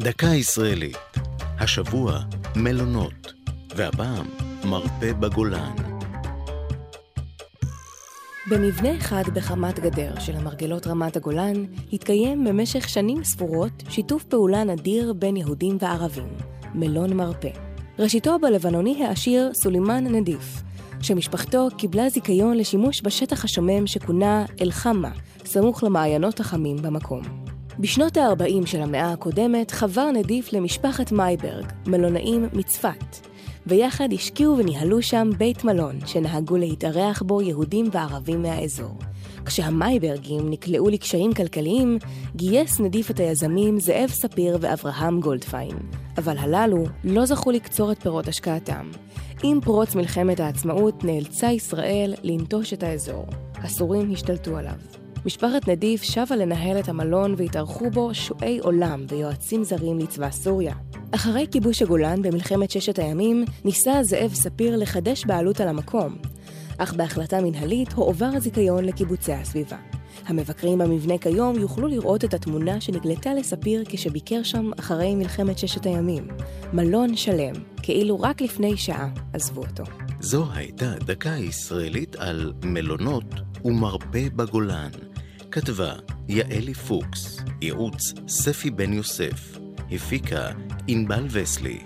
דקה ישראלית. השבוע מלונות, והפעם מרפא בגולן. במבנה אחד בחמת גדר של המרגלות רמת הגולן התקיים במשך שנים ספורות שיתוף פעולה נדיר בין יהודים וערבים, מלון מרפא. ראשיתו בלבנוני העשיר סולימאן נדיף, שמשפחתו קיבלה זיכיון לשימוש בשטח השומם שכונה אל-חמה, סמוך למעיינות החמים במקום. בשנות ה-40 של המאה הקודמת חבר נדיף למשפחת מייברג, מלונאים מצפת, ויחד השקיעו וניהלו שם בית מלון שנהגו להתארח בו יהודים וערבים מהאזור. כשהמייברגים נקלעו לקשיים כלכליים, גייס נדיף את היזמים זאב ספיר ואברהם גולדפיין. אבל הללו לא זכו לקצור את פירות השקעתם. עם פרוץ מלחמת העצמאות נאלצה ישראל לנטוש את האזור. הסורים השתלטו עליו. משפחת נדיף שבה לנהל את המלון והתארחו בו שועי עולם ויועצים זרים לצבא סוריה. אחרי כיבוש הגולן במלחמת ששת הימים, ניסה זאב ספיר לחדש בעלות על המקום, אך בהחלטה מנהלית הועבר הזיכיון לקיבוצי הסביבה. המבקרים במבנה כיום יוכלו לראות את התמונה שנגלתה לספיר כשביקר שם אחרי מלחמת ששת הימים. מלון שלם, כאילו רק לפני שעה עזבו אותו. זו הייתה דקה ישראלית על מלונות ומרפא בגולן. כתבה יעלי פוקס, ייעוץ ספי בן יוסף, הפיקה ענבל וסלי.